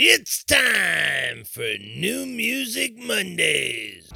It's time for New Music Mondays.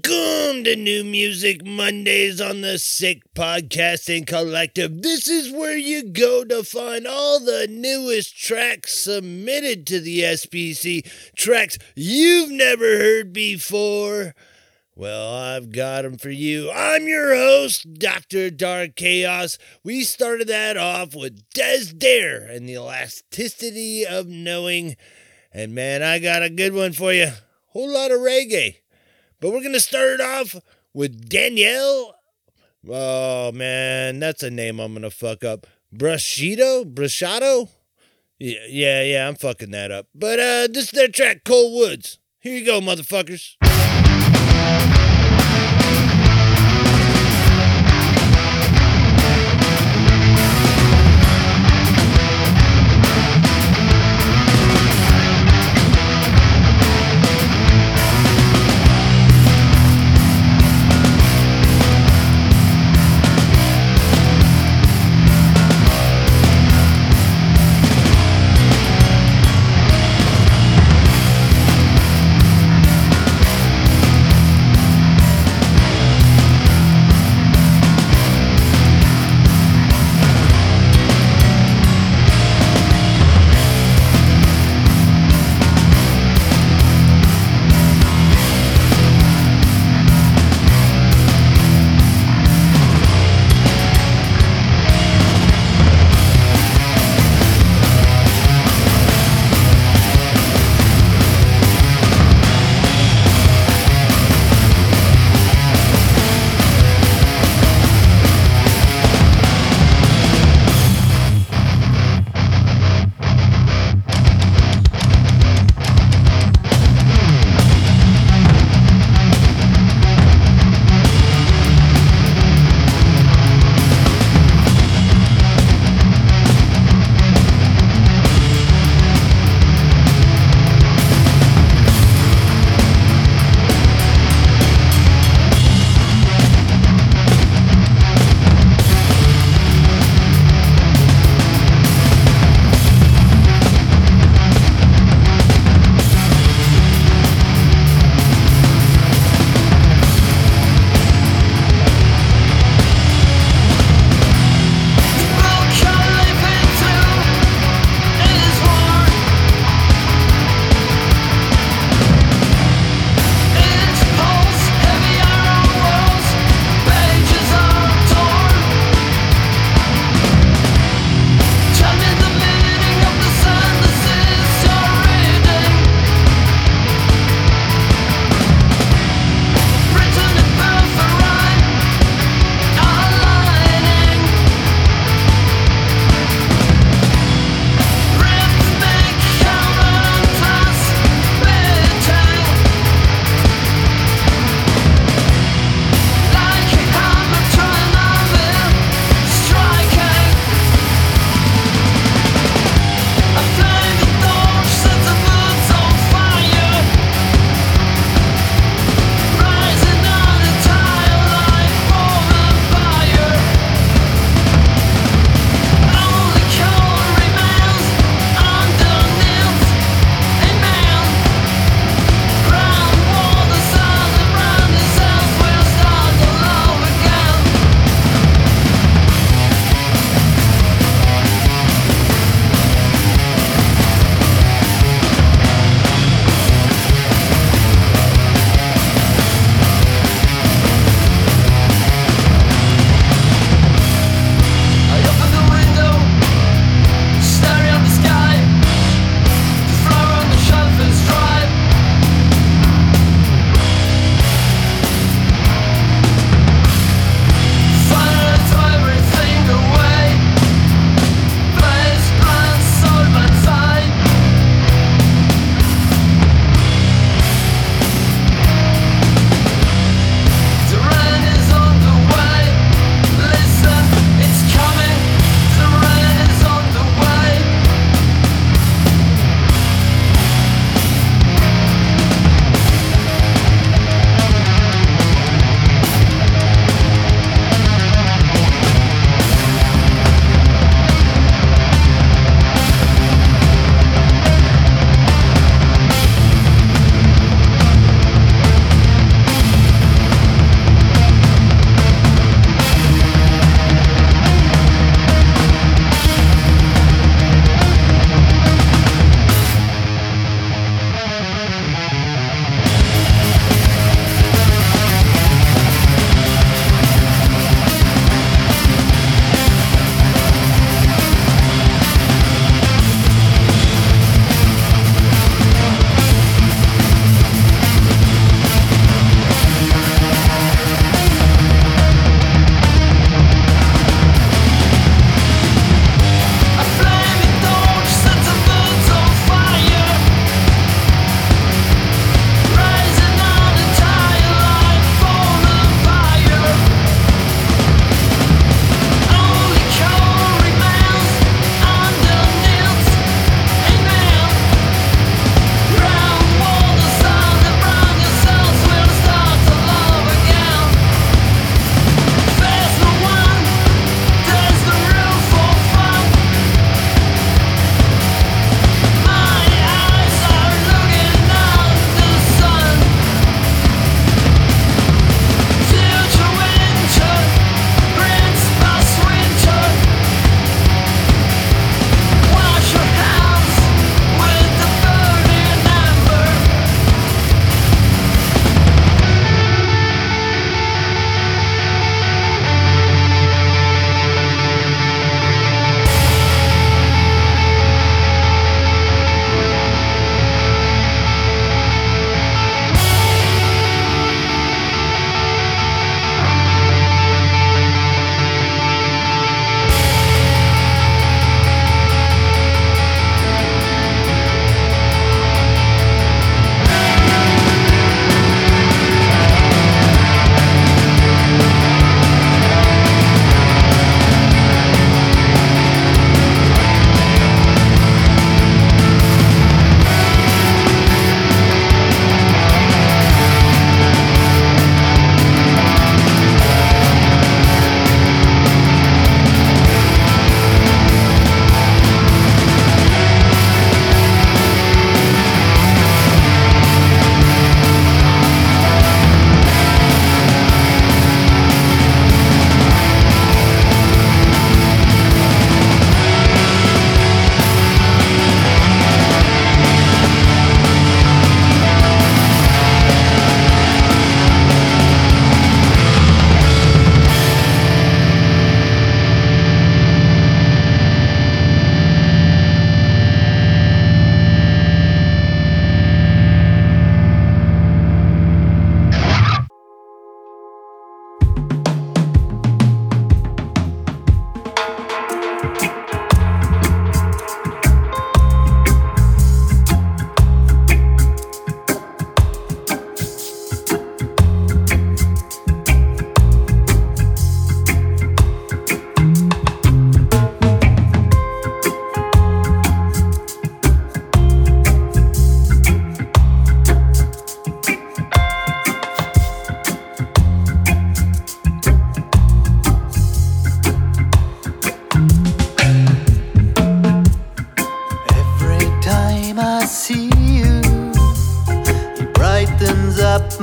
To New Music Mondays on the Sick Podcasting Collective. This is where you go to find all the newest tracks submitted to the SPC, tracks you've never heard before. Well, I've got them for you. I'm your host, Dr. Dark Chaos. We started that off with Dez Dare and the elasticity of knowing. And man, I got a good one for you. Whole lot of reggae. But we're going to start it off with Daniele. Oh, man, that's a name I'm going to fuck up. Brushido? Brushato? Yeah, yeah, yeah, I'm fucking that up. But uh, this is their track, Coal Woods. Here you go, motherfuckers.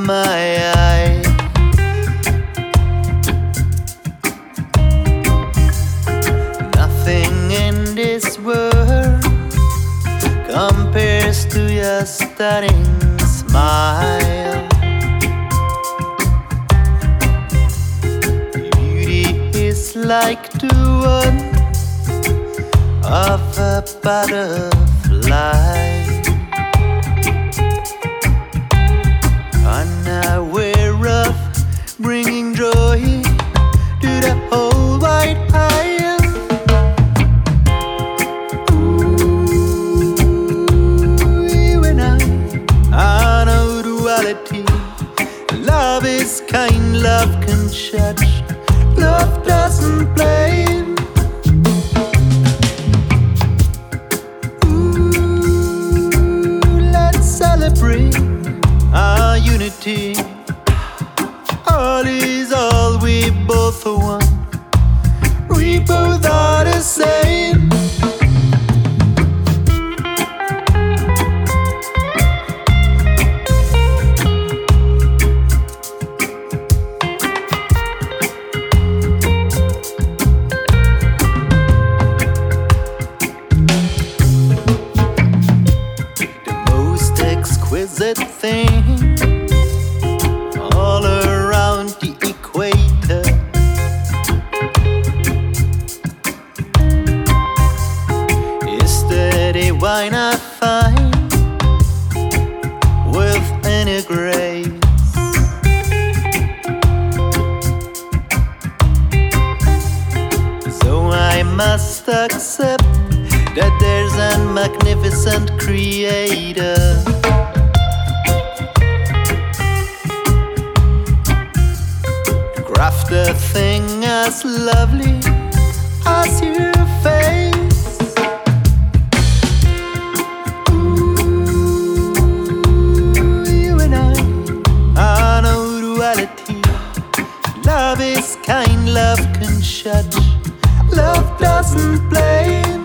My no duality. Love is kind, love can judge, love doesn't blame.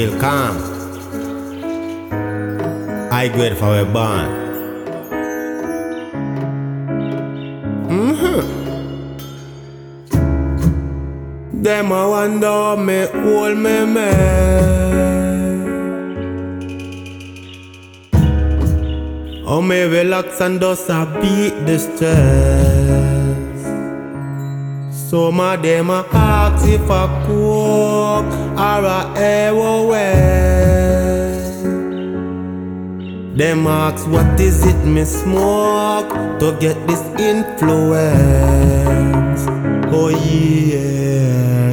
Feel calm. High grade for a born. Mm-hmm. Them a wonder how me hold me man. How me relax and just a beat the stress. Some of them a ask if I coke or a heroin. Them ask what is it me smoke to get this influence. Oh yeah.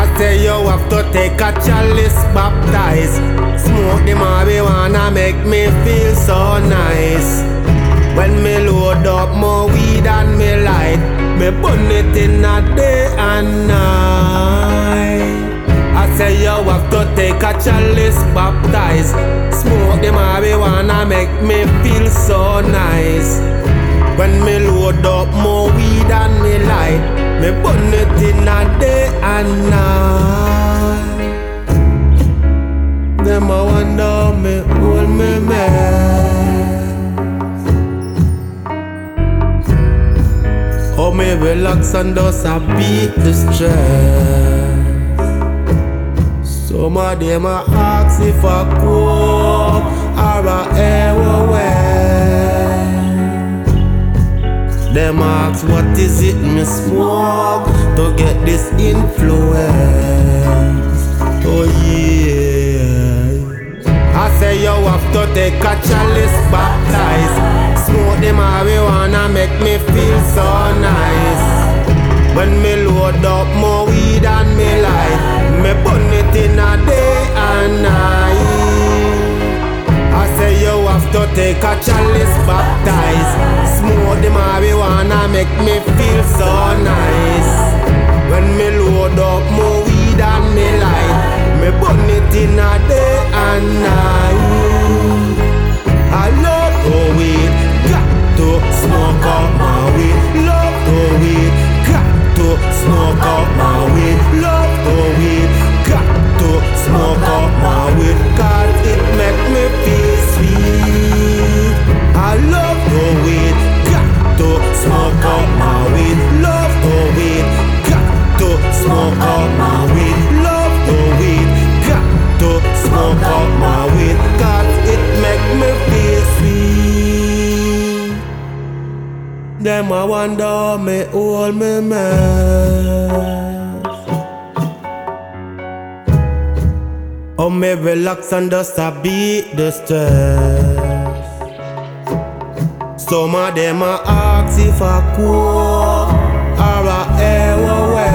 I say you have to take a chalice baptize. Smoke the marijuana make me feel so nice. When me load up more weed and me light, me burn it in a day and night. I say you have to take a chalice baptize. Smoke the marijuana make me feel so nice. When me load up more weed and me light, me burn it in a day and night. Them a wonder me hold me man. Oh me relax and just a beat the stress. Some of them a ask if I coke or a heroin. Them ask what is it me smoke to get this influence. Oh yeah. I say you have to take a chalice baptize. Smoke the marijuana make me feel so nice. When me load up more weed and me light, me burn it in a day and night. I say you have to take a chalice baptize. Smoke the marijuana make me feel so nice. When me load up more weed and me light, me burn it in a day and night. I love the weed, got to smoke up my weed. Love the weed, to smoke up my weed. Love the weed, got to smoke up my weed. Cause it make me feel sweet. I love the weed, got to smoke up my weed. Love the weed, got to smoke up my weed. Love the weed, got to smoke up my weed. Cause it make me Them a wonder me hold me mess. Oh me relax and just a beat the stress. Some of them a ask if I cook or a heroin.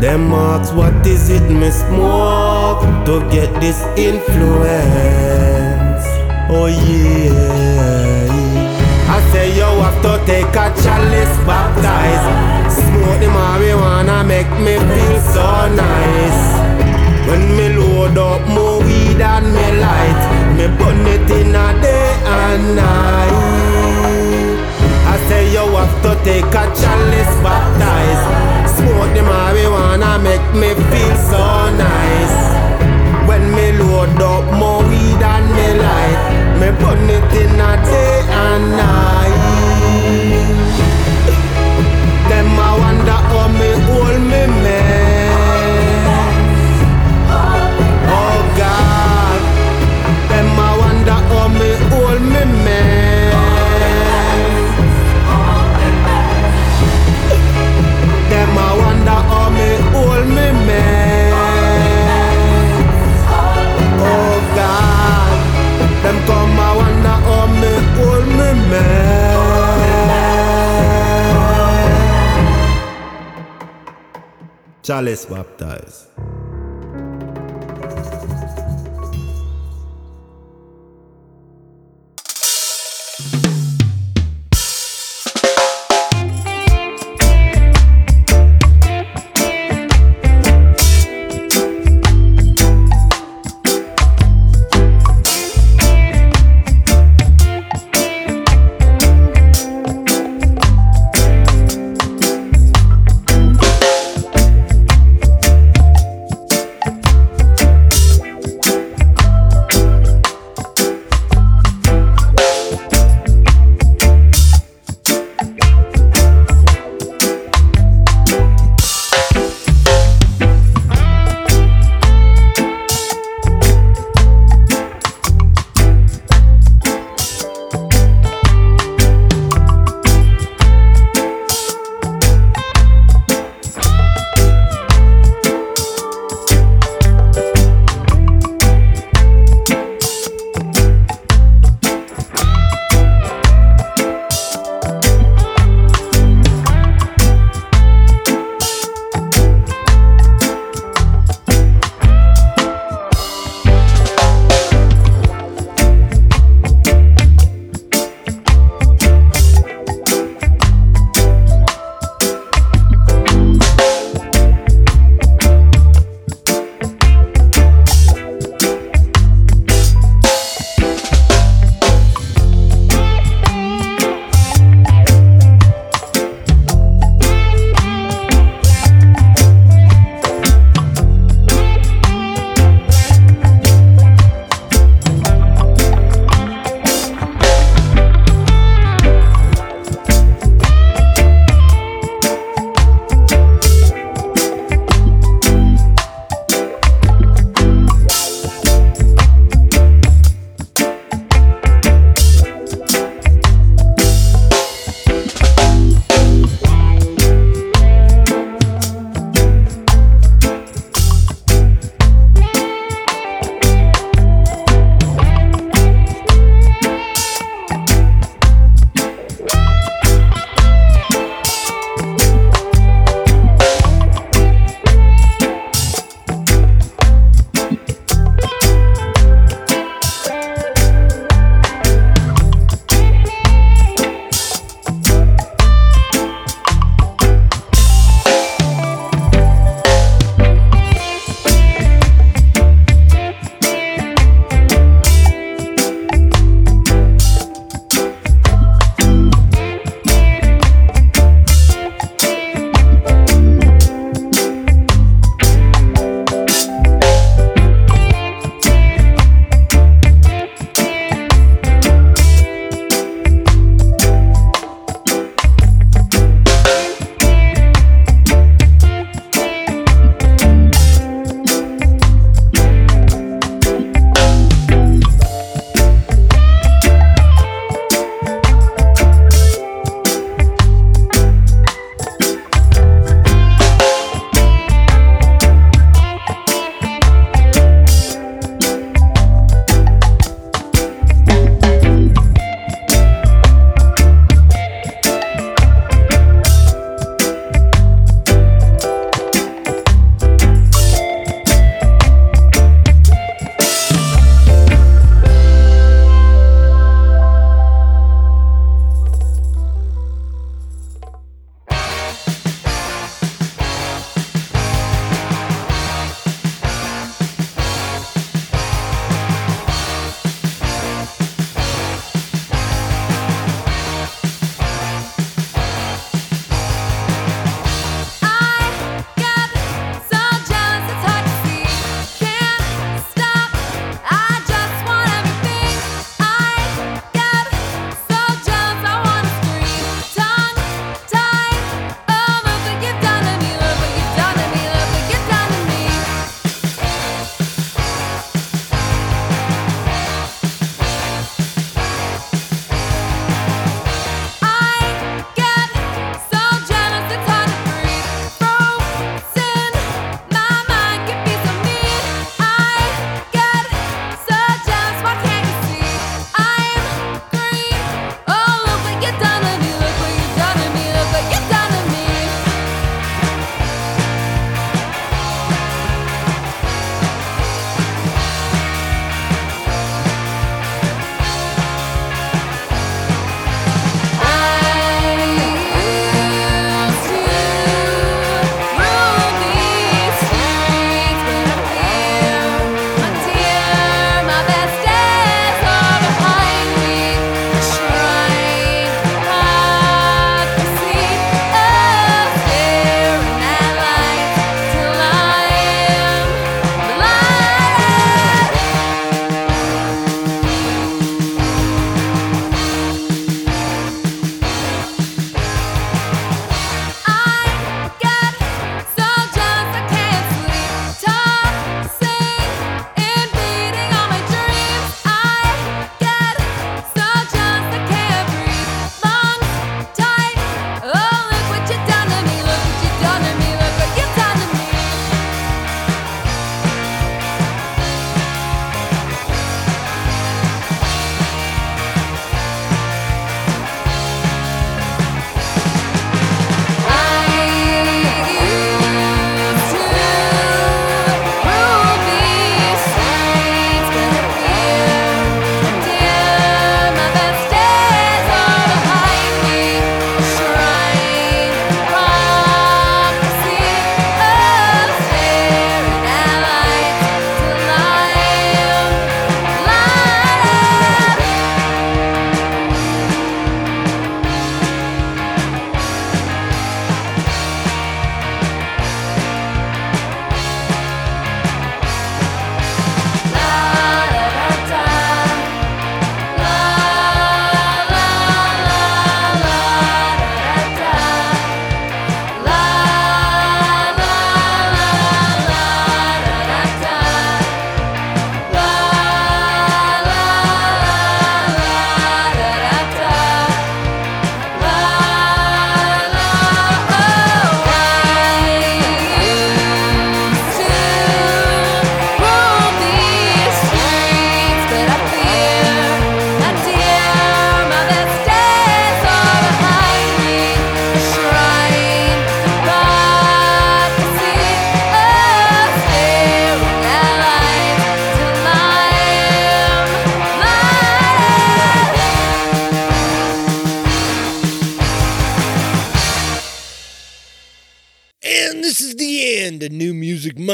Them ask what is it me smoke to get this influence. Oh yeah. Have to take a chalice baptize. Smoke the marijuana make me feel so nice. When me load up more weed and me light, me burn it in a day and night. I say you have to take a chalice baptize. Smoke the marijuana make me feel so nice. When me load up more weed and me light, me burn it in a day and night. Chalice baptized.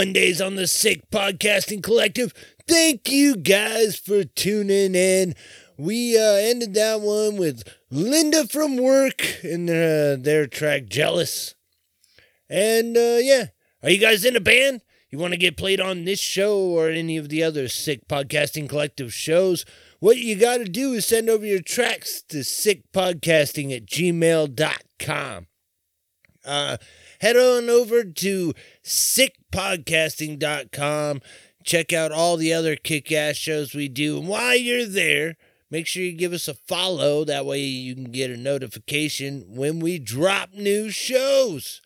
Mondays on the Sick Podcasting Collective. Thank you guys for tuning in. We uh, ended that one with Linda from work and uh, their track Jealous. And uh, yeah, are you guys in a band? You want to get played on this show or any of the other Sick Podcasting Collective shows? What you got to do is send over your tracks to sickpodcasting at gmail.com. Uh, head on over to sickpodcasting.com. Check out all the other kick ass shows we do. And while you're there, make sure you give us a follow. That way you can get a notification when we drop new shows.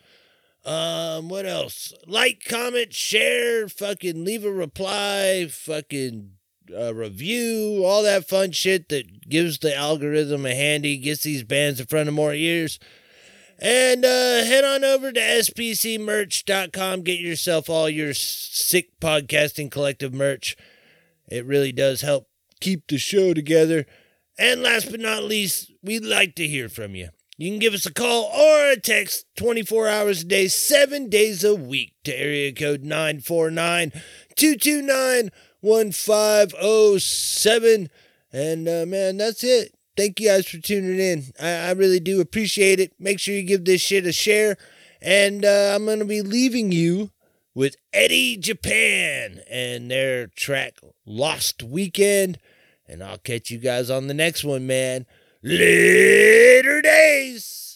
Um, what else? Like, comment, share, fucking leave a reply, fucking uh, review, all that fun shit that gives the algorithm a handy, gets these bands in front of more ears. And uh, head on over to spcmerch.com. Get yourself all your sick podcasting collective merch. It really does help keep the show together. And last but not least, we'd like to hear from you. You can give us a call or a text 24 hours a day, seven days a week to area code 949 229 1507. And uh, man, that's it. Thank you guys for tuning in. I, I really do appreciate it. Make sure you give this shit a share. And uh, I'm going to be leaving you with Eddie Japan and their track Lost Weekend. And I'll catch you guys on the next one, man. Later days.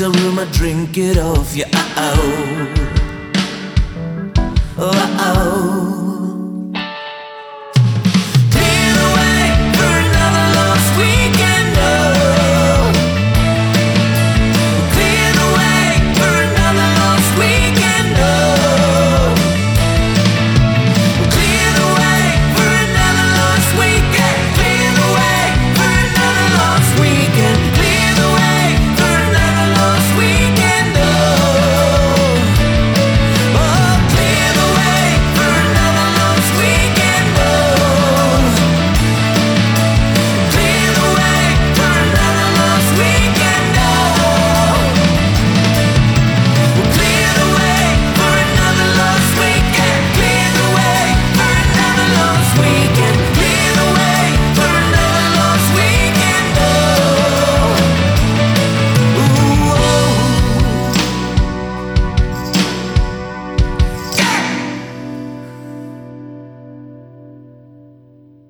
The room I drink it off you. Oh, oh, oh.